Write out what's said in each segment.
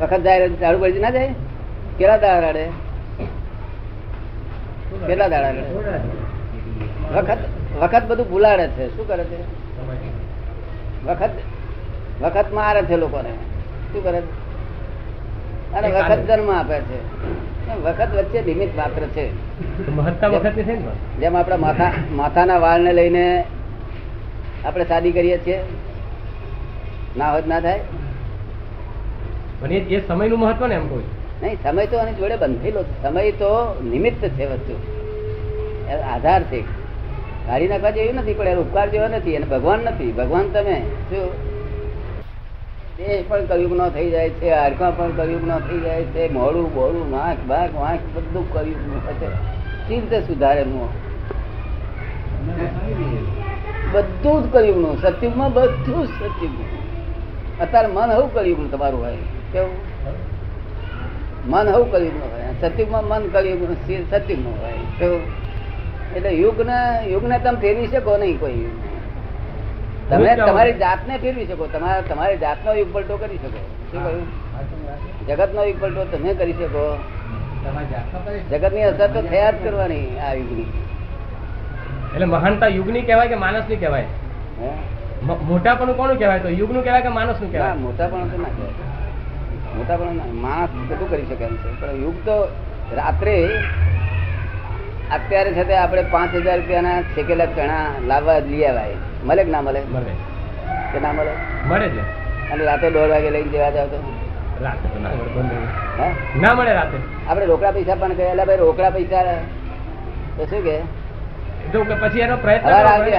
વખત જાય ઝાડુ પડી ના જાય? કેટલા દાડા રડે? કેટલા દાડા રડે? વખત વખત બધું ભૂલાડે છે. શું કરે છે? વખત વખત મારે છે લોકોને. શું કરે છે? અને વખત જન્મ આપે છે. વખત વચ્ચે નિમિત્ત માત્ર છે. જેમ આપણા માથા માથાના વાળને લઈને આપણે શાદી કરીએ છીએ. ના હોત ના થાય. પણ એ સમયનું મહત્વ ને એમ કહું નહીં, સમય તો આની જોડે બંધેલો સમય તો નિમિત્ત છે વસ્તુ. આધાર છે. કાઢી નાખવા જેવું નથી, પણ એનો ઉપકાર જેવો નથી અને ભગવાન નથી. ભગવાન તમે શું? એ પણ કયુગ નો થઈ જાય છે હાડકા પણ કયુગ નો થઈ જાય છે, મોડું બોડું નાક બાક વાંક, બધું કયુગનું થશે સી રીતે સુધારે નું બધું જ કયુગનું. સત્યુગમાં બધું જ સત્યુગ અત્યારે મન હવું કર્યું તમારું હોય. કેવું? મન હવું કયુગનું હોય. સતયુગમાં મન કયુગનું સી- સતયુગનું હોય. કેવું? એટલે યુગને યુગને તમે ફેરવી શકો નહીં કોઈ તમે તમારી જાતને ફેરવી શકો. તમારા તમારી જાતનો યુગ પલટો કરી શકો. શું કહ્યું? જગતનો યુગ પલટો તમે કરી શકો. જગતની અસર તો થયા જ કરવાની આ યુગની. એટલે મહાનતા યુગની કહેવાય કે માણસની કહેવાય મોટાપણું કોનું કહેવાય? તો યુગનું કહેવાય કે માણસનું કહેવાય? મોટાપણું તો ના કહેવાય. મોટાપણું પણ માણસ બધું કરી શકે એમ છે? પણ યુગ તો રાત્રે અત્યારે છે તે આપણે પાંચ હજાર રૂપિયાના શેકેલા ચણા લાવવા લઈ આવ્યા. મળે કે ના મળે? મળે. કે ના મળે? મળે છે. અને રાતે દોઢ વાગે લઈને જવા જાવ તો? ના મળે રાતે. આપણે રોકડા પૈસા પણ એટલે ભાઈ રોકડા પૈસા તો શું કે? પછી એનો પ્રયત્ન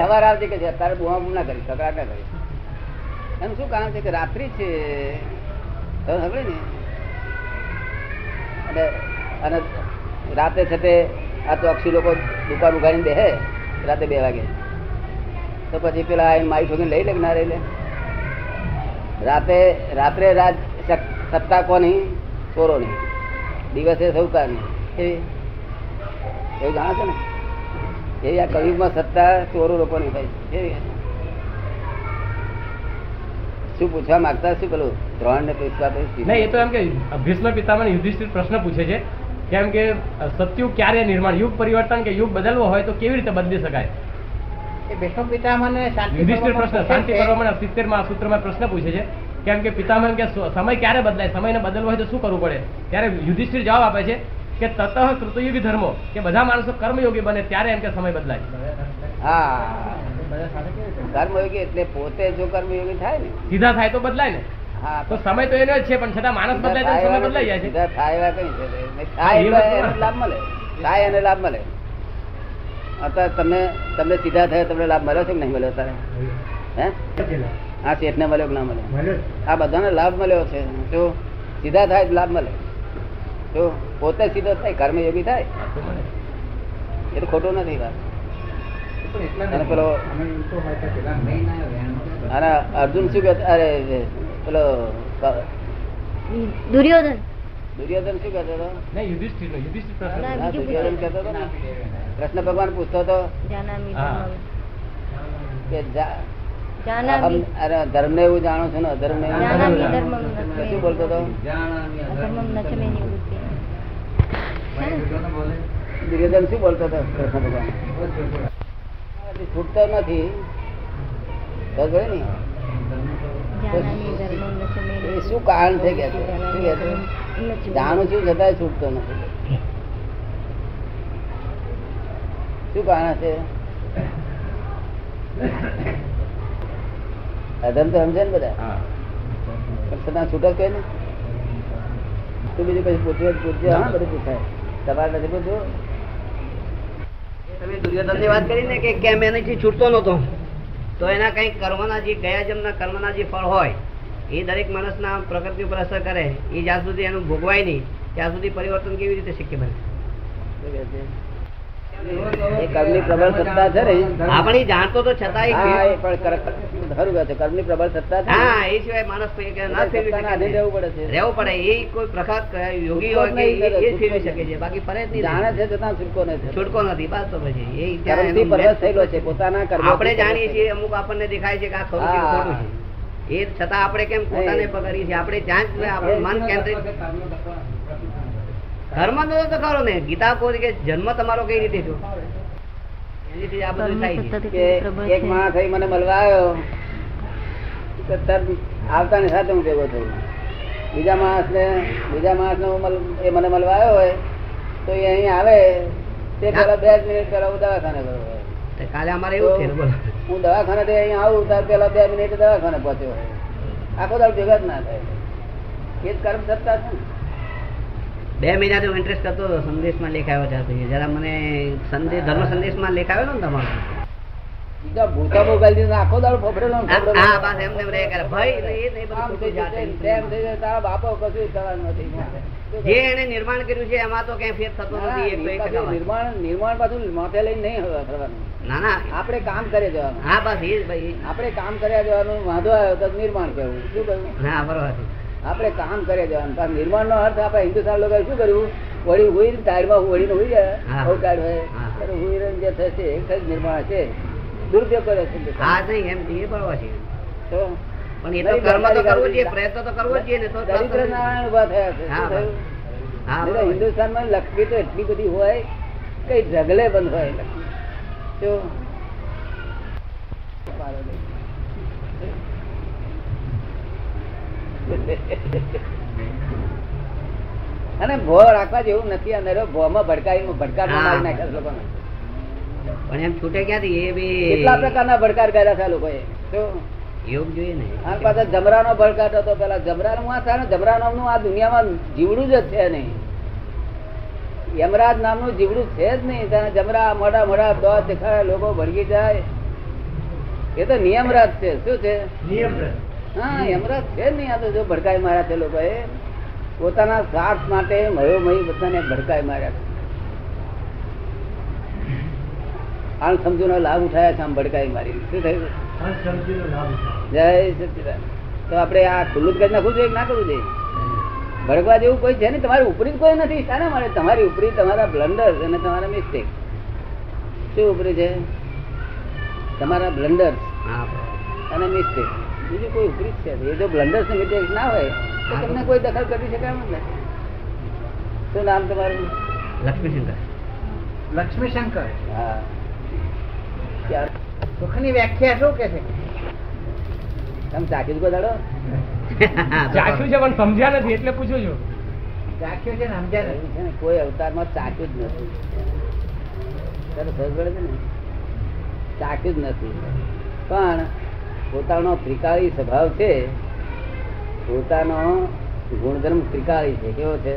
હવાર આવતી કે છે અત્યારે બુમા બુમ ના કરી સકરાટ ના કરી. એમ શું કારણ છે કે રાત્રિ છે ખબર ને? અને અને રાતે છતે આ તો અક્ષી લોકો દુકાન ઉગાડીને બેહે, રાતે બે વાગે. તો પછી પેલા માઈ ઠોકીને લઈ લે ના લઈ લે? રાતે, રાત્રે રાત સક- સત્તા કોની? ચોરોની. દિવસે સૌકારની. એવી એવું જાણે છે ને? એ આ કયુગમાં સત્તા ચોરો લોકોની હોય છે? શું પૂછવા માંગતા શું પેલું ત્રણ ને પૂછવા નહીં એ તો એમ કે ભીષ્મ પિતામહ યુધિષ્ઠિર પ્રશ્ન પૂછે છે. કેમ કે સત્યુ ક્યારે નિર્માણ? યુગ પરિવર્તન કે યુગ બદલવો હોય તો કેવી રીતે બદલી શકાય? ભીષ્મ પિતામહને યુધિષ્ઠિર પ્રશ્ન શાંતિ પર્વમાં સિત્તેર સૂત્રમાં પ્રશ્ન પૂછે છે. કેમ કે પિતામહ કે સમય ક્યારે બદલાય? સમયને બદલવો હોય તો શું કરવું પડે? ત્યારે યુધિષ્ઠિર જવાબ આપે છે કે તતઃ કૃતયુગી ધર્મો કે બધા માણસો કર્મયોગી બને ત્યારે એમ કે સમય બદલાય. હા? કર્મયોગી એટલે પોતે જો કર્મયોગી થાય ને સીધા થાય તો બદલાય ને. હા તો સમય તો એનો જ છે પણ છતાં માણસ બદલાય તો સમય બદલાઈ જાય છે. સીધા થાય એવા કઈ છે થાય એને લાભ મળે. થાય એને લાભ મળે. અત્યારે તમને તમને સીધા થયા તમને લાભ મળ્યો છે કે નહીં મળ્યો તારે હે? આ શેઠને મળ્યો કે ના મળ્યો? આ બધાને લાભ મળ્યો છે. જો સીધા થાય લાભ મળે. જો પોતે સીધો થાય કર્મયોગી થાય. એ તો ખોટું નથી વાત. અને પેલો- અર્જુન શું કે અરે પેલો દુર્યોધન. દુર્યોધન શું કહેતો હતો? દુર્યોધન કહેતો હતો કૃષ્ણ ભગવાન પૂછતો હતો. કે ધર્મ ને? એવું જાણો છો? ને અધર્મ ને શું બોલતો હતો. દુર્યોધન શું બોલતો હતો? કૃષ્ણ ભગવાન. છૂટતો નથી. ને? શું કારણ છે કે શું જાણું છું છતાં છૂટતો નથી. શું કારણ છે? અધમ તો સમજે ને બધા? છતાં છૂટે કે ને? તું બીજું કઈ પૂછવું હોય હા બધું પૂછાય. તમારે નથી પૂછવું? તમે દુર્યોધનની વાત કરી ને કે કેમ એનાથી છૂટતો નતો તો એના કઈ કર્મના જે ગયા જન્મના કર્મના જે ફળ હોય એ દરેક માણસના પ્રકૃતિ ઉપર અસર કરે એ જ્યાં સુધી એનું ભોગવાય નહીં ત્યાં સુધી પરિવર્તન કેવી રીતે શક્ય બને? એ કર્મની પ્રબળ સત્તા છે ને. આપણે જાણતો તો કર- ખરું કહે છે કર્મની પ્રબળ સત્તા હા એ સિવાય માણસ કોઈ ના ફેરવી શકે રહેવું પડે છે. રહેવું પડે એ કોઈ પ્રખાત યોગી હોય કે એ- ફેરવી શકે છે. બાકી ફરે જ નહીં જાણે છે છતાં છૂટકો નથી છૂટકો નથી બસ તો પછી. એ કર્મથી પરવશ થયેલો છે પોતાના કર્મ આપણે જાણીએ છીએ અમુક આપણને દેખાય છે કે આ ખરું છે કે હા. ખોટું છે. એ છતાં આપણે કેમ પોતાને પકડીએ છીએ? આપણે જ્યાં જ આપણું મન કેન્દ્રિત. ધર્મ નો તો ખરો ને. ગીતા કહો કે જન્મ તમારો કઈ રીતે થયો? એનીથી આ બધું થાય છે. કે એક માણસ મને મળવા આવ્યો. આવતાની સાથે હું ભેગો થયું. બીજા માણસને બીજા માણસને એ મને મળવા આવ્યો હોય તો એ અહીં આવે તે પેલા બે જ મિનિટ પેલા હું દવાખાને ગયો હોય. કાલે અમારે એવું બોલો. હું દવાખાને થી અહીં આવું ત્યારે પેલા બે મિનિટ દવાખાને પહોંચ્યો. હોય આખો દાડો ભેગા જ ના થાય. એ જ કર્મ સત્તા છે બે મહિના હું ઇન્ટરેસ્ટ હતો સંદેશમાં લેખાયો છે તો. જરા મને સંદેશ ધર્મ સંદેશમાં લેખાયો ને તમારો. બીજા આખો દાડો ફફડેલો કરે. થઈ તારા બાપો કશું થવાનું નથી. જે એને નિર્માણ કર્યું છે એમાં તો કઈ ફેર થતો નથી. નિર્માણ નિર્માણ પાછું માથે લઈને નહીં થવાનું ના ના. આપણે કામ કરે જવાનું. હા બસ એ ભાઈ. આપણે કામ કર્યા જવાનું વાંધો આવ્યો તો નિર્માણ કેવું શું કરવું હા બરોબર આપણે કામ કર્યા જવાનું. પણ નિર્માણ નો અર્થ આપણે હિન્દુસ્તાન લોકો શું કર્યું? વળી હોય ટાયરમાં વળીને હુઈ જાય ટાયર હોય. જે થશે એ નિર્માણ છે દુરુપયોગ કરે છે. હા નહીં એમ નહીં બરોબર છે. પણ એ તો કર્મ તો કરવો જોઈએ પ્રયત્ન તો કરવો જોઈએ ને તો દરિદ્ર નારાયણ ઊભા થયા છે. હા. હિન્દુસ્તાનમાં લક્ષ્મી તો એટલી બધી હોય કઈ ઢગલે બંધ હોય જો. અને ભો રાખવા જેવું નથી અંદર ભોમાં ભડકાઈ ભડકા મારી નાખ્યા લોકોને. પણ એમ છૂટે ક્યાંથી? એ બી કેટલા પ્રકારના ભડકાર કર્યા છે લોકોએ? યોગ જોઈએ ને. આ પાછા જમરાનો ભડકાટ હતો પેલા જમરાનું આ થાય ને જમરા નામનું આ દુનિયામાં જીવડું જ છે નહીં. યમરાજ નામનું જીવડું છે જ નહીં. તને જમરા મોટા મોટા દો દેખાય લોકો ભડકી જાય. એ તો નિયમરાજ છે. શું છે? હા યમરાજ છે જ નહીં. આ તો જો ભડકાઈ માર્યા છે લોકોએ. પોતાના સ્વાર્થ માટે મયોમય બધાને ભડકાઈ માર્યા છે. આમ સમજુ લાભ ઉઠાયા છે આમ ભડકાઈ મારી શું થયું? જય સચિદાન તો આપણે આ ખુલ્લું કરી નાખવું જોઈએ ના કરવું જોઈએ? ભડકવા જેવું કોઈ છે ને? તમારી ઉપરી કોઈ નથી. શાના માટે? તમારી ઉપરી તમારા બ્લન્ડર અને તમારા મિસ્ટેક. શું ઉપરી છે? તમારા બ્લન્ડર હા અને મિસ્ટેક. બીજું કોઈ ઉપરી છે. એ જો બ્લન્ડર્સ ને મિસ્ટેક ના હોય તો તમને કોઈ દખલ કરી શકે એમ ને નથી. શું નામ તમારું? લક્ષ્મીશંકર. લક્ષ્મી શંકર હા. સુખની વ્યાખ્યા શું કે છે? તમે ચાખ્યું કોઈ દાડો ચાખ્યું છે પણ સમજ્યા નથી એટલે પૂછું છું. ચાખ્યું છે ને સમજ્યા નથી. કોઈ અવતારમાં ચાખ્યું જ નથી. ત્યારે ખબર પડે છે ને? ચાખ્યું જ નથી. પણ પોતાનો ત્રિકાળી સ્વભાવ છે પોતાનો ગુણધર્મ ત્રિકાળી છે. કેવો છે?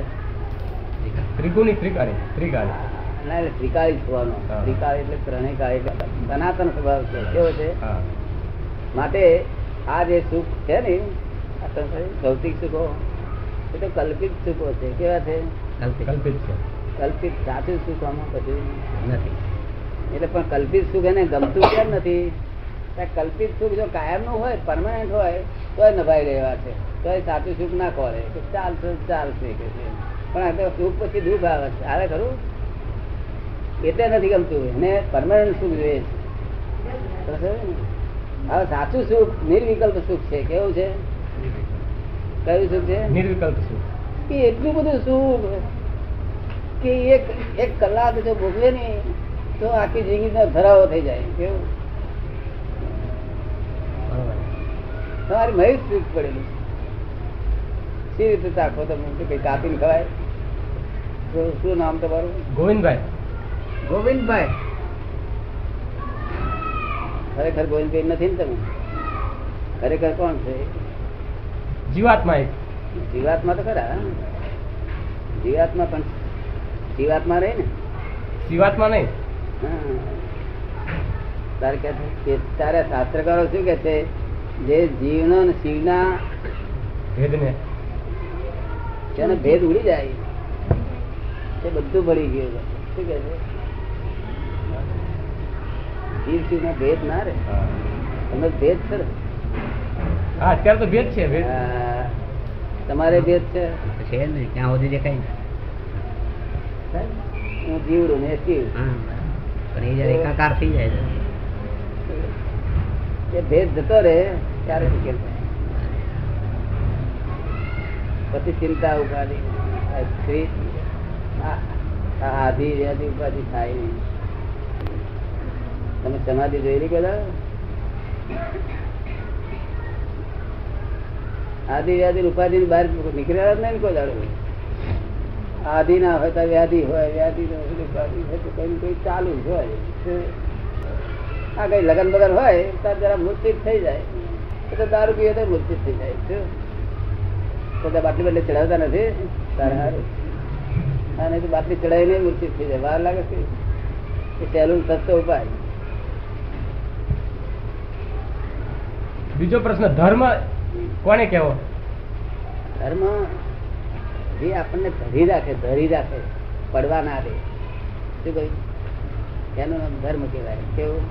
ત્રિગુણી ત્રિકાળી ત્રિકાળી. ના એટલે ત્રિકાળી થવાનો ત્રિકાળ એટલે ત્રણેય કાળી એટલે સનાતન સ્વભાવ છે. કેવો છે? માટે આ જે સુખ છે ને ભૌતિક સુખો. એ તો કલ્પિત સુખો છે. કેવા છે? કલ્પિત. કલ્પિત છે. કલ્પિત સાચું સુખ આમાં કશું નથી. એટલે પણ કલ્પિત સુખ એને ગમતું કેમ નથી? કલ્પિત સુખ જો કાયમનું હોય પરમાનન્ટ હોય તોય નભાઈ રહેવા છે. તો એ સાચું સુખ ના ખોરે ચાલશે ચાલશે કે છે. પણ આ તો સુખ પછી દુઃખ આવે છે. આવે ખરું? એટલે નથી ગમતું. એને પરમાનન્ટ સુખ જોઈએ છે? હવે સાચું સુખ નિર્વિકલ્પ સુખ છે. કેવું છે? કયું સુખ છે? નિર્વિકલ્પ સુખ. એ એટલું બધું સુખ કે એક એક કલાક જો ભોગવે ને તો આખી જિંદગીનો ધરાવો થઈ જાય. કેવું? બરોબર. તમારી મય સુખ પડેલું સી રીતે ચાખો તમે? કઈ કાપીને ખવાય? તો શું નામ તમારું? ગોવિંદભાઈ. ગોવિંદભાઈ. ખરેખર ગોવિંદભાઈ નથી ને તમે? ખરેખર કોણ છે? જીવાત્મા એક. જીવાત્મા તો ખરા જીવાત્મા પણ જીવાત્મા રહે ને? જીવાત્મા નહીં. તારે કે તારે શાસ્ત્રકારો શું કે છે? જે જીવનો ને શિવના ભેદને. તેનો ભેદ ઉડી જાય. તે બધું ભળી ગયું શું કે છે? જીવ શિવનો ભેદ ના રે. તમે ભેદ છે હા, અત્યારે તો ભેદ છે ભેદ. તમારે ભેદ છે? છે ને ત્યાં સુધી દેખાય ને. હું રૂ ને શિવ પણ એ જયારે એકાકાર થઈ જાય છે. એ ભેદ જતો રહે ત્યારે ઉકેલ પછી ચિંતા ઉપાધિ આધિ વ્યાધિ ઉપાધિ થાય નહીં. તમે સમાધિ જોયેલી કદા આદિ વ્યાધિ ઉપાધિ ની બહાર નીકળ્યા જ નહીં કોઈ દાડો. આદિ ના હોય તો વ્યાધિ હોય, વ્યાધિ ઉપાધિ હોય તો કઈ કઈ ચાલુ હોય. આ કઈ લગન બગન હોય, ત્યારે જરા મૂર્છિત થઈ જાય. એટલે તો દારૂ પીએ તો મૂર્છિત થઈ જાય, શું? બાટલી બાટલી ચડાવતા નથી? તારે હારું. અને બાટલી ચડાવીને મૂર્છિત થઈ જાય. વાર લાગે છે. સહેલું સસ્તો ઉપાય. બીજો પ્રશ્ન, ધર્મ કોને કેવો ધર્મ જે આપણને ધરી રાખે ધરી રાખે, પડવા ના દે. શું કહ્યું? એનું નામ ધર્મ કહેવાય. કેવું?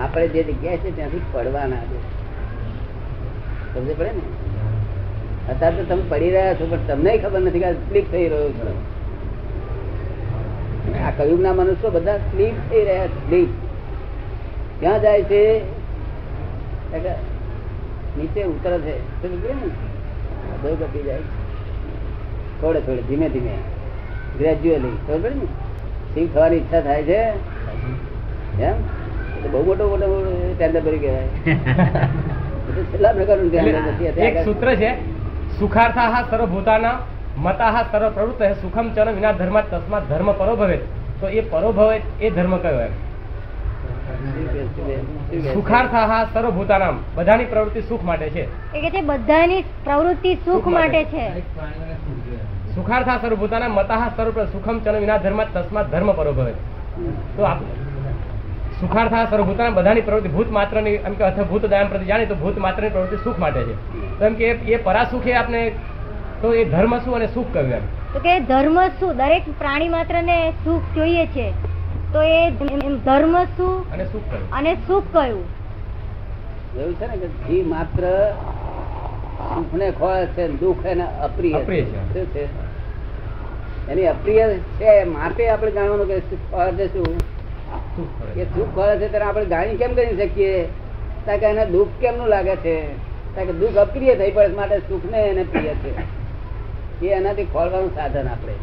આપણે જે જગ્યાએ છે ત્યાંથી પડવા ના દે. સમજ પડે ને? અત્યારે તો તમે પડી રહ્યા છો, પણ તમને ખબર નથી કે સ્લીપ થઈ રહ્યો છે. આ કયુગના મનુષ્યો બધા સ્લીપ થઈ રહ્યા સ્લીપ. ક્યાં જાય છે? એટલે નીચે ઉતરે છે. સમજ ઘટી જાય. થોડે થોડે ધીમે ધીમે. ગ્રેજ્યુઅલી ખબર ને? સિંહ થવાની ઈચ્છા થાય છે. એમ? બહુ મોટો મોટો ટેન્ડર ભરી કહેવાય. છેલ્લા પ્રકારનું ટેન્ડર એક સૂત્ર છે સુખાર્થાહ સર્વભૂતાના મતાહ સર્વ પ્રવૃત્ત સુખમ ચરણ વિના ધર્મ તસ્માત ધર્મ પરો ભવે તો એ પરોભવે એ ધર્મ કયો એમ શું કહે, શું કહે, શું કહે? સુખાર્થાહ સર્વભૂતાનામ. બધાની પ્રવૃત્તિ સુખ માટે છે. કે બધાની પ્રવૃત્તિ સુખ માટે. છે. સુખાર્થા સર્વભૂતાના મતાહ સર્વ સુખમ ચર વિના ધર્મ તસ્માત ધર્મ પરો ભવે. તો આપ સુખાર્થા સર્વભૂતાના બધાની પ્રવૃત્તિ ભૂત માત્રની એમ કે અથવા ભૂત દયામ પ્રતિ જાણી તો ભૂત માત્રની પ્રવૃત્તિ સુખ માટે છે. તો એમ કે એ- એ પરાસુખ એ આપને તો એ ધર્મ શું અને સુખ કહ્યું એમ? તો કે ધર્મ શું? દરેક પ્રાણી માત્ર ને સુખ જોઈએ છે. તો એ ધર્મ શું? અને સુખ અને સુખ કયું એવું છે ને કે ઘી માત્ર સુખને ખોળે છે દુઃખ એને અપ્રિય છે. એની અપ્રિય છે માટે આપણે જાણવાનું કે સુખ ખોળે છે શું? સુખ કે સુખ ખોળે છે ત્યારે આપણે જાણી કેમ કરી શકીએ? કારણ કે એને દુઃખ કેમનું લાગે છે? કારણ કે દુઃખ અપ્રિય થઈ પડે માટે સુખને એને પ્રિય છે. એ એનાથી ખોળવાનું સાધન આપણે.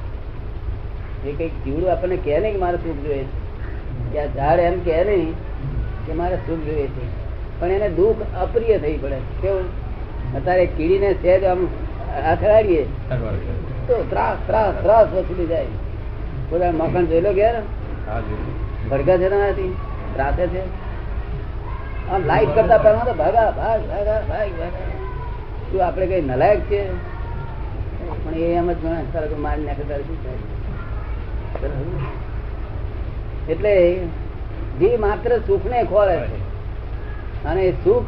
એ કંઈક જીવડું આપણને કહે ને કે મારે સુખ જોઈએ. છે કે આ ઝાડ એમ કે નહીં કે મારે સુખ જોઈએ છે. પણ એને દુઃખ અપ્રિય થઈ પડે. કેવું? અત્યારે કીડીને સહેજ આમ અથડાડીએ તો ત્રાસ ત્રાસ ત્રાસ વસૂલી જાય. બધા મકાન જોઈ લો ભડકા છે નથી ત્રાસે છે? આમ લાઈટ કરતા પહેલા તો ભાગા ભાગ ભાગા ભાગ ભાગા. શું આપણે કઈ નલાયક છે? પણ એ એમ જ તારે કોઈ મારી નાખે તારે શું થાય? એટલે જે માત્ર સુખને ખોળે છે. અને એ સુખ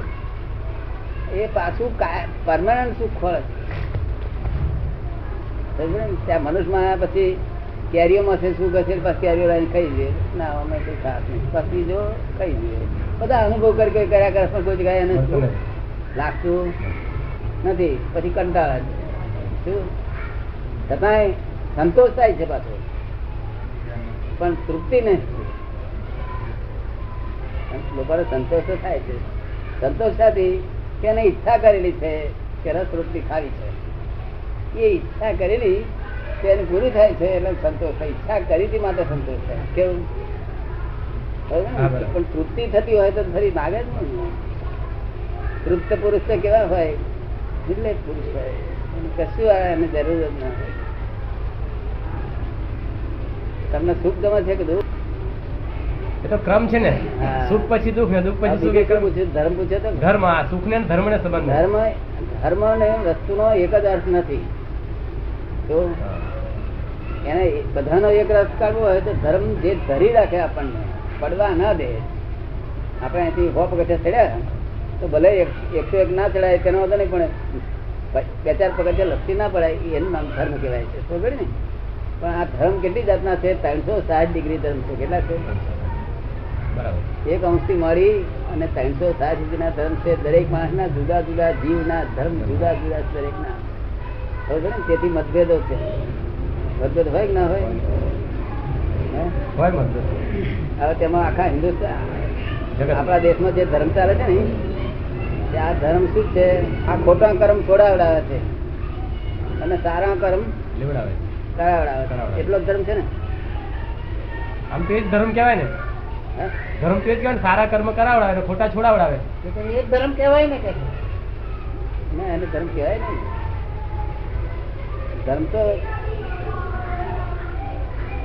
એ પાછું પરમાનન્ટ સુખ ખોળે છે. ને? ત્યાં મનુષ્યમાં પછી કેરીઓમાં છે સુખ હશે પછી કેરીઓ લાવીને ખાઈ જઈએ ના અમે કઈ ખાસ નહીં. પછી જો ખાઈ જઈએ બધા અનુભવ કરી કરી કર્યા કરે પણ કોઈ જગ્યાએ એને. લાગતું નથી. પછી કંટાળા છે. શું? છતાંય સંતોષ થાય છે પાછો. પણ તૃપ્તિ નહીં લોકોને સંતોષ તો થાય છે. સંતોષ થતી કે એને ઈચ્છા કરેલી છે કે રસ રોટલી ખાવી છે. એ ઈચ્છા કરેલી કે એને પૂરી થાય છે એટલે સંતોષ. થાય ઈચ્છા કરી હતી માટે સંતોષ થાય. કેવું. પણ તૃપ્તિ થતી હોય તો ફરી માગે જ નહીં. તૃપ્ત પુરુષ તો કેવા હોય? એટલે પુરુષ હોય. કશું એને જરૂર જ ના હોય. તમને સુખ ગમે છે કે દુઃખ? એ તો ક્રમ છે ને. સુખ પછી દુઃખ ને દુઃખ પછી સુખ ક્રમ. શું ધર્મ પૂછે તો? ધર્મ આ સુખ ને ધર્મ ને સંબંધ ધર્મ ધર્મ ને વસ્તુનો એક જ અર્થ નથી. તો એને બધાનો એક રસ કાઢવો હોય તો ધર્મ જે ધરી રાખે આપણને પડવા ના દે. આપણે અહીંથી હોપ ગઠે ચડ્યા તો ભલે એક- એકસો એક ના ચડાય તેનો વાંધો નહીં પણ બે ચાર પગથિયા લપસી ના પડાય એનું નામ ધર્મ કહેવાય છે. ખબર ને? પણ આ ધર્મ કેટલી જાતના છે? ત્રણસો સાઠ ડિગ્રી ધર્મ છે. કેટલા છે? બરાબર. એક અંશથી મળી અને ત્રણસો સાઠ સુધીના ધર્મ છે. દરેક માણસના જુદા જુદા જીવના ધર્મ જુદા જુદા છે દરેકના. ખબર છે ને? તેથી મતભેદો છે. મતભેદ હોય કે ના હોય? હોય મતભેદ. હવે તેમાં આખા હિન્દુસ્તાન આપણા દેશમાં જે ધર્મ ચાલે છે ને? તે આ ધર્મ શું છે? આ ખોટા કર્મ છોડાવડાવે છે. અને સારા કર્મ લેવડાવે કરાવડાવે કરાવડાવે. એટલો ધર્મ છે ને? આમ તો એ જ ધર્મ કહેવાય ને. ધર્મ તો એ જ કહેવાય સારા કર્મ કરાવડાવે ને ખોટા છોડાવડાવે. એ એ જ ધર્મ કહેવાય ને કે. ના એને ધર્મ કહેવાય ને ધર્મ તો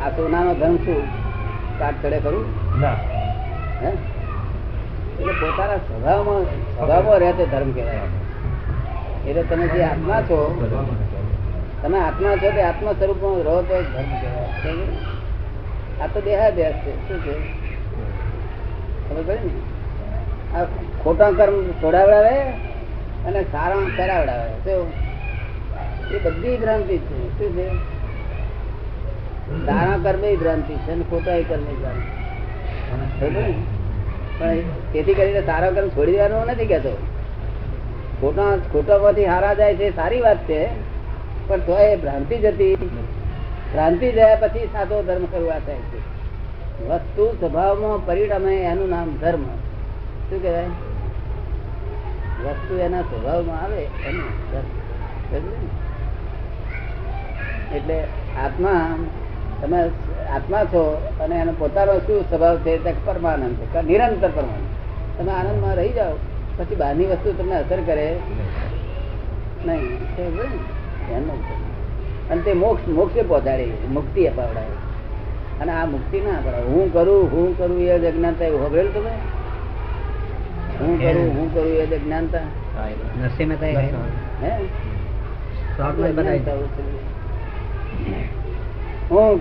આ સોનાનો ધર્મ શું? કાટ ચડે કરું ના. હે? એટલે પોતાના સ્વભાવમાં સ્વભાવમાં રહે તે ધર્મ કહેવાય. એટલે તમે જે આત્મા છો તમે આત્મા છો તે આત્મા સ્વરૂપમાં રહો તો ધર્મ કહેવાય. આ તો દેહાદ્યાસ છે. શું છે? ખબર ને? આ ખોટા કર્મ છોડાવડાવે અને સારા કરાવડાવે. શું એ બધી ભ્રાંતિ છે. શું છે? સારા કર્મ ભ્રાંતિ છે અને ખોટા કર્મ ભ્રાંતિ. પણ તેથી કરીને સારા કર્મ છોડી દેવાનો નથી કેતો ખોટા, ખોટામાંથી હારા જાય છે સારી વાત છે. પણ તો એ ભ્રાંતિ જતી ભ્રાંતિ જાય પછી સાધો ધર્મ શરૂઆત થાય છે. વસ્તુ સ્વભાવમાં પરિણમે એનું નામ ધર્મ. શું કહેવાય? વસ્તુ એના સ્વભાવમાં આવે એનું ધર્મ. એટલે આત્મા તમે આત્મા છો અને એનો પોતાનો શું સ્વભાવ છે તે પરમાનંદ છે. નિરંતર પરમાનંદ. તમે આનંદમાં રહી જાઓ પછી બહારની વસ્તુ તમને અસર કરે. નહીં. અને તે મોક્ષ મોક્ષે પહોંચાડે મુક્તિ અપાવડાવે અને આ મુક્તિ ના અપાવડાવે. હું કરું હું કરું એ જ અજ્ઞાનતા એવું ખબરેલું તમે? હું કરું હું કરું એ જ અજ્ઞાનતા? હા. નરસિંહ મહેતા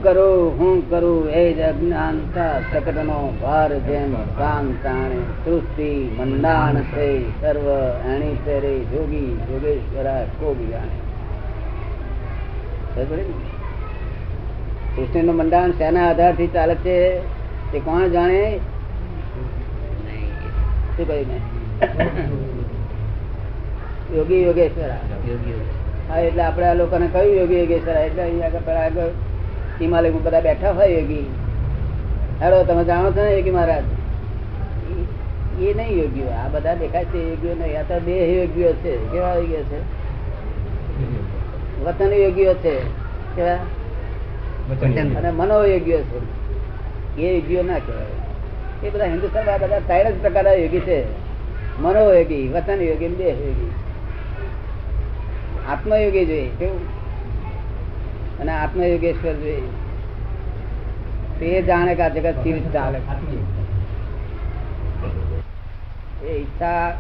કરું હું કરું એ જ અજ્ઞાનતા. શકટનો ભાર જેમ કામ તાણે. સૃષ્ટિ મંડાણ છે સર્વ એણી તેરે જોગી જોગેશ્વરા કોગી જાણે સમજનું? મંડાણ શેના આધારથી ચાલે છે તે કોણ જાણે? શું કહ્યું મેં? યોગી યોગેશ્વર. હા, એટલે આપણે આ લોકોને કહ્યું યોગી યોગેશ્વર. એટલે અહીંયા આગળ પેલા આગળ હિમાલયમાં બધા બેઠા હોય યોગી. હેડો, તમે જાણો છો ને યોગી મહારાજ? એ નહીં યોગ્ય આ બધા દેખાય છે યોગ્ય નહીં. આ તો બે યોગ્ય છે. કેવા યોગ્ય છે? વતન યોગીઓ છે અને મનોયોગીઓ છે. એ યોગીઓ ના કહેવાય. એ બધા હિન્દુસ્તાન બધા ત્રણ જ પ્રકારના યોગી છે. મનોયોગી વતન યોગી દેહ યોગી આત્મયોગી જોઈએ કેવું? અને આત્મયોગેશ્વર જોઈએ. તે જાણે કે આ જગત કેવી ચાલે. એ ઈચ્છા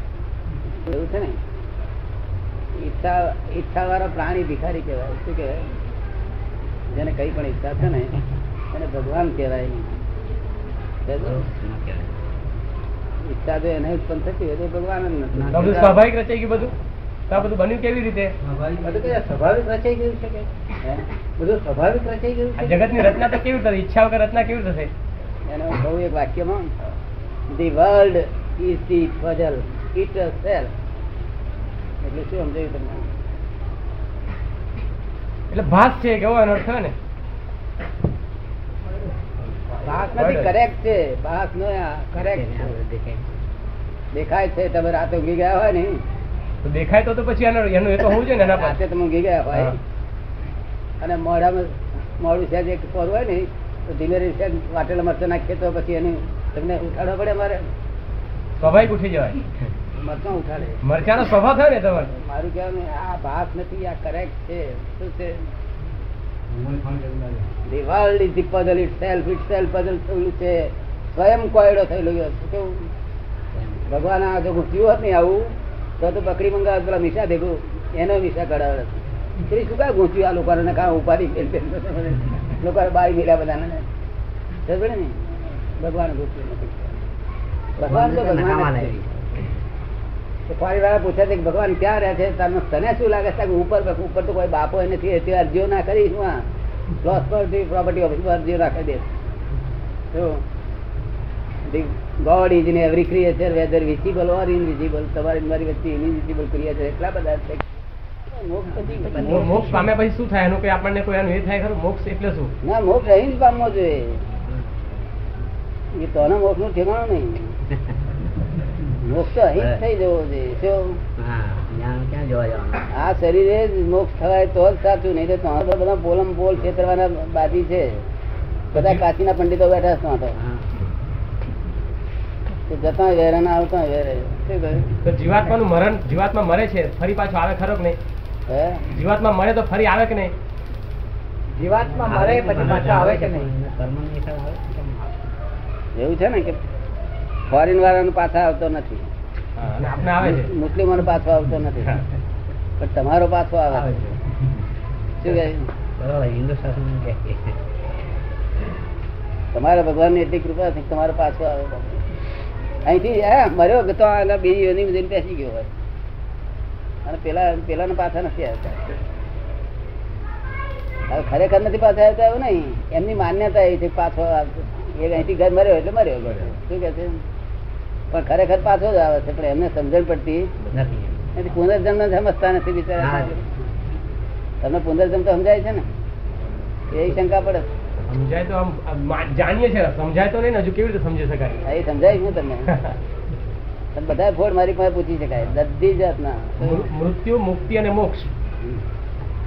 એવું છે ને? ઈચ્છા ઈચ્છા વાળો પ્રાણી ભિખારી કહેવાય. શું કહેવાય? જેને કઈ પણ ઈચ્છા છે ને એને ભગવાન કહેવાય નહીં. ઈચ્છા જો એને ઉત્પન્ન થતી હોય તો ભગવાન જ નથી. બધું સ્વાભાવિક રચાઈ ગયું બધું? આ બધું બન્યું કેવી રીતે? સ્વાભાવિક. રચાઈ ગયું છે કે? બધું સ્વાભાવિક રચાઈ ગયું છે જગતની રચના તો કેવી થશે? ઈચ્છા વગર રચના કેવી થશે? એને બહુ એક વાક્યમાં the world is the puzzle itself એટલે શું સમજાયું તમને? એટલે ભાસ છે કેવો એનો અર્થ ને? ભાસ નથી કરેક્ટ છે ભાસ નો કરેક્ટ દેખાય છે તમે રાતે ઊંઘી ગયા હોય ને? તો દેખાય તો તો પછી એનો એનું એ તો હોવું જોઈએ ને એના પાસે તમે ઊંઘી ગયા હોય. અને મોઢામાં મોડું છે એક પર હોય ને તો ધીમે ધીમે સહેજ વાટેલા મરચા નાખીએ તો પછી એને તમને ઉઠાડવા પડે મારે સ્વાભાવિક ઉઠી જવાય. મરચાં ઉઠાડે. મરચાનો સ્વભાવ થાય તમારે? મારું કહેવાનું આ ભાસ નથી આ કરેક્ટ છે. શું છે? The world is the puzzle itself, itself puzzle થયેલું છે. સ્વયં કોયડો થયેલો છે. કેવું? ભગવાન આ જો ઘૂંટ્યું હોત ને આવું તો તો બકરી મંગાવે પેલા મીઠા ભેગું એનો મીઠા કઢાવે પેલી શું કાંઈ ગૂંચ્યું આ લોકોને? કાં ફેલ લોકો બારી મેળ્યા બધાને. સમજે ને? ભગવાન ગૂંચ્યું ભગવાન તો ભગવાન ફરી વાળા પૂછે છે કે ભગવાન ક્યાં રહે છે? તને તને શું લાગે છે? કે ઉપર ઉપર તો કોઈ બાપો નથી તે અરજીઓ ના કરી શું આ? લોસ પ્રોપર્ટી ઓફિસમાં અરજીઓ નાખી દે. God is in every creature whether visible or invisible તમારી મારી વચ્ચે ઇનવિઝિબલ ક્રિએચર એટલા બધા છે મોક્ષ પામ્યા પછી શું થાય? એનું કોઈ આપણને કોઈ એનું એ થાય ખરું? મોક્ષ એટલે શું? ના મોક્ષ અહીં જ પામવો જોઈએ. એ તોના મોક્ષનું ઠેકાણું નહીં. મોક્ષ તો અહીં થઈ જવો જોઈએ આ શરીરે જ મોક્ષ થવાય તો જ સાચું નહીં તો બધા પોલમ પોલ છેતરવાના બાજી છે. બધા કાશીના પંડિતો બેઠા છે ત્યાં તો. જતા વેરે ના આવતા વેરે. તો જીવાત્માનું મરણ જીવાત્મા મરે છે ફરી પાછો આવે ખરો કે નહીં? હે? જીવાત્મા મળે તો ફરી આવે કે નહીં? જીવાત્મા મરે પછી પાછા આવે કે નહીં? એવું છે ને કે ફોરેન વાળાનો પાછા આવતો નથી. મુસ્લિમોનો પાછો આવતો નથી. પણ તમારો પાછો આવે. છે. તમારા શું ની એટલી કૃપા છે તમારો પાછો આવે. અહીંથી મર્યો કે તો આગળ બીજી યોની બધી બેસી ગયો હોય. અને પેલા પેલાને પાછા નથી આવતા. હવે ખરેખર નથી પાછા આવતા એવું નહીં. એમની માન્યતા એ છે પાછો આવતો એ અહીંથી ઘર મર્યો એટલે મર્યો શું કે છે? પણ ખરેખર પાછો જ આવે છે પણ એમને સમજણ પડતી નથી. પુનર્જન્મ સમજતા નથી બિચારા. તમને પુનર્જન્મ તો સમજાય છે ને? એ શંકા પડે સમજાય તો આમ જાણીએ છે સમજાય તો નહીં હજુ કેવી રીતે સમજી શકાય? એ સમજાય હું તમને. તમે બધા ફોડ મારી પાસે પૂછી શકાય. બધી જાતના. મૃત્યુ મુક્તિ અને મોક્ષ.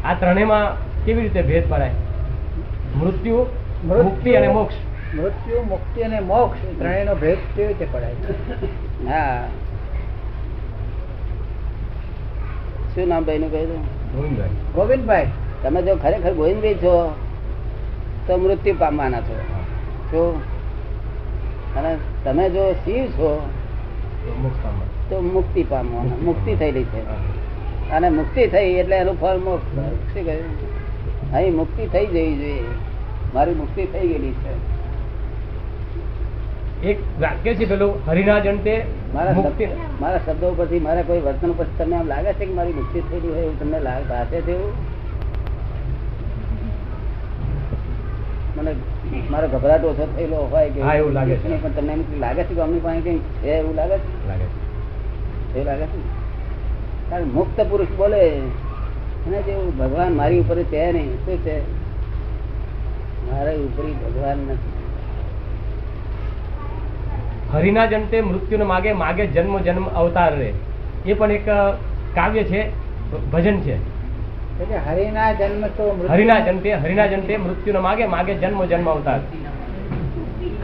આ ત્રણેયમાં કેવી રીતે ભેદ પડાય? મૃત્યુ- મુક્તિ અને મોક્ષ. મૃત્યુ મુક્તિ અને મોક્ષ ત્રણેયનો ભેદ કેવી રીતે પડાય? હા. શું નામ ભાઈ નું કહ્યું ગોવિંદભાઈ. તમે જો ખરેખર ગોવિંદભાઈ છો તો મૃત્યુ પામવાના છો. છો અને તમે જો શિવ છો તો તો મુક્તિ પામવાના મુક્તિ થયેલી છે. અને મુક્તિ થઈ એટલે એનું ફળ મોક્ષ શું કહ્યું? અહીં મુક્તિ થઈ જવી જોઈએ. મારી મુક્તિ થઈ ગયેલી છે. એક વાક્ય છે પેલું હરિના જનતે મારા મારા શબ્દો પરથી મારા કોઈ વર્તન પરથી તમને આમ લાગે છે કે મારી મુક્તિ થયેલી હોય એવું તમને ભાષે છે એવું મને મારો ગભરાટ ઓછો થયેલો હોય કે એવું લાગે છે. પણ તમને એમ લાગે છે કે અમની પાસે કઈ છે એવું લાગે છે લાગે છે. એવું લાગે છે? કારણ મુક્ત પુરુષ બોલે અને જેવું ભગવાન મારી ઉપર છે નહીં શું છે મારા ઉપર ભગવાન નથી હરિના જંતે મૃત્યુને માગે માગે જન્મ જન્મ અવતાર રે. એ પણ એક કાવ્ય છે ભજન છે. હરિના જન્મ તો હરિના જન્તે હરિના જંતે મૃત્યુને માગે માગે જન્મ જન્મ અવતાર.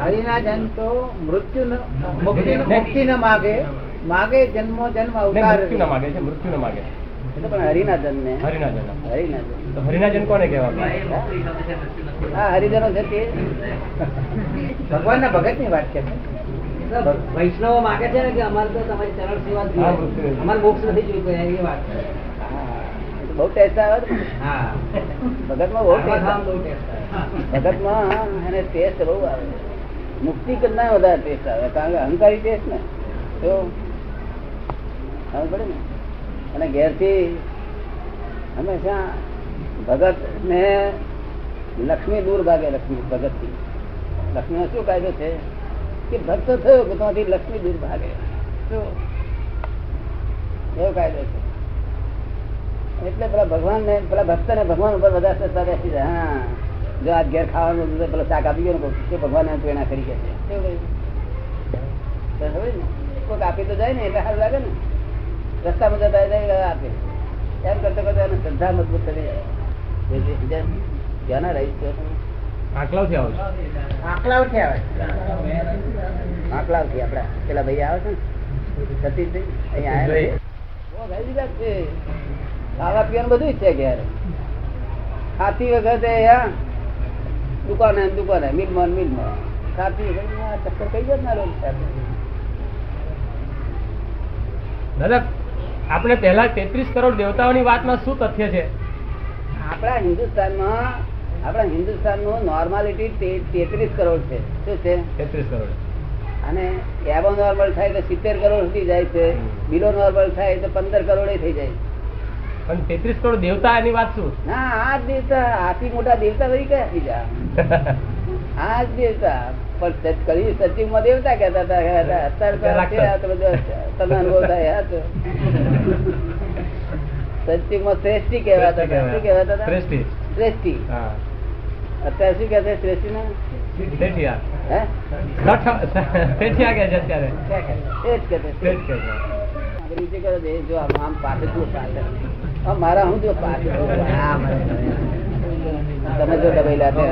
હરિના જન્મ તો મૃત્યુ ન- મુક્તિ ન માગે માગે જન્મો જન્મ અવતાર મૃત્યુ ન માગે છે મૃત્યુને માગે. હરિનાજન પણ હરિના જન્મે. હરિના જન્મ. હરિના જન્મ. હરિના જન કોને કહેવાય? હા હરિજનો છે તે. ભગવાનના ભગતની વાત છે. વૈષ્ણવો માગે છે ને કે અમારે તો તમારી ચરણ સેવા જોઈએ. અમારે મોક્ષ નથી જોઈતો એ વાત બહુ ટેસ્ટ આવે ભગતમાં બહુ ટેસ્ટ. ભગતમાં એને ટેસ્ટ બહુ આવે. મુક્તિ કરતા વધારે ટેસ્ટ આવે કારણ કે અહંકારી ટેસ્ટ ને. તો ખબર પડે ને? અને ઘેરથી હંમેશા ભગત ને લક્ષ્મી દૂર ભાગે લક્ષ્મી ભગતથી લક્ષ્મી શું કાયદો છે? કે ભક્ત થયો કે ત્યાંથી લક્ષ્મી દૂર ભાગે. એવો કાયદો છે. એટલે પેલા ભગવાન ને પેલા ભક્ત ને ભગવાન ઉપર બધા શ્રદ્ધા બેસી જાય. હા. જો આ ઘેર ખાવાનું તો પેલો શાક આપી ગયો ને કોક, ભગવાન એમ પ્રેરણા કરી ગયા છે. ને, કોક આપી તો જાય ને એટલે સારું લાગે ને. રસ્તામાં જતા જાય આપે. એમ કરતા કરતા એને શ્રદ્ધા મજબૂત થઈ જાય. ના ક્યાંના રહીશ? આંકલાવથી આવું છું. આંકલાવથી આવે આંકલાવથી આપડા પેલા ભાઈ આવે છે ને? સતીશભાઈ અહીંયા આવ્યા છે. ખાવા પીવાનું બધું છે ઘેર. ખાતી વખતે અહીંયા દુકાને દુકાને મિલમાં મિલમાં. ખાતી વખતે ચક્કર કઈ જાતના ના રોજ દાદા આપણે પહેલા તેત્રીસ કરોડ દેવતાઓની વાતમાં શું તથ્ય છે? આપણા હિન્દુસ્તાનમાં આપણા હિન્દુસ્તાનનું નોર્માલિટી તેત્રીસ કરોડ છે. શું છે? તેત્રીસ કરોડ. અને એવો નોર્મલ થાય તો સિત્તેર કરોડ સુધી જાય છે. બિલો નોર્મલ થાય તો પંદર કરોડે થઈ જાય. પણ તેત્રીસ કરોડ દેવતા એની વાત શું? ના આ જ દેવતા આથી મોટા દેવતા કયા બીજા. આ જ દેવતા. પણ કયું સચિવમાં દેવતા કહેતા હતા. અત્યારે તમે અનુભવ થાય સચિવમાં શ્રેષ્ઠી કહેવાતા શું કહેવાતા શ્રેષ્ઠી. શ્રેષ્ઠી. હા. અત્યારે શું કહેતા શ્રેષ્ઠી ને શેઠિયા. હે શઠ- શેઠિયા કહે છે અત્યારે એ જ કહેતા શેઠ કહે છે. નીચે કરો દે જો આમ આમ પાછળ જુઓ પાછળ આમ મારા હું જો પાછળ હા, બરાબર. તમે જો દબાયેલા છે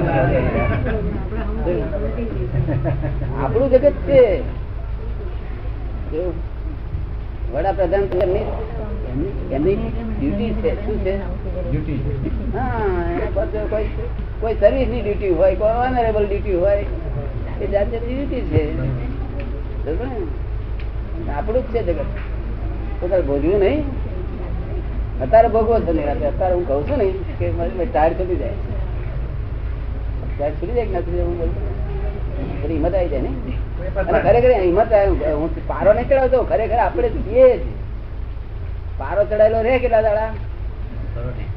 આપણું જગત છે જો વડાપ્રધાન છે એમની એમની એમની ડ્યુટી છે શું છે ડ્યુટી હા એના પર જો કોઈ કોઈ સર્વિસની ડ્યુટી હોય કોઈ ઓનરેબલ ડ્યુટી હોય એ જાત જાતની ડ્યુટી છે? આપણું જ છે જગત. પોતાને ભોગવ્યું નહીં. અત્યારે ભોગવો છો રાતે અત્યારે હું કહું છું ને કે મારી ટાયર છૂટી જાય. ટાયર છૂટી જાય કે ના છૂટી હું બોલું હિંમત આવી જાય ને? અને ખરેખર હિંમત આવે. હું પારો નહીં ચડાવતો ખરેખર આપણે છીએ જ. પારો ચડાયેલો રે કેટલા દાડા?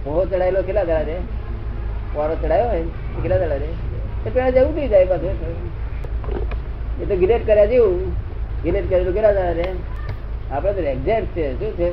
પોહો ચડાયેલો કેટલા દાડા રે પોરો ચડાયો હોય કેટલા દાડા રે એ પેલા જવું થઈ જાય પાછું એ તો. ગિરેટ કર્યા જેવું. ગિરેટ કરેલું કેટલા દાડા રે આપડે તો એક્ઝેક્ટ છે, શું છે?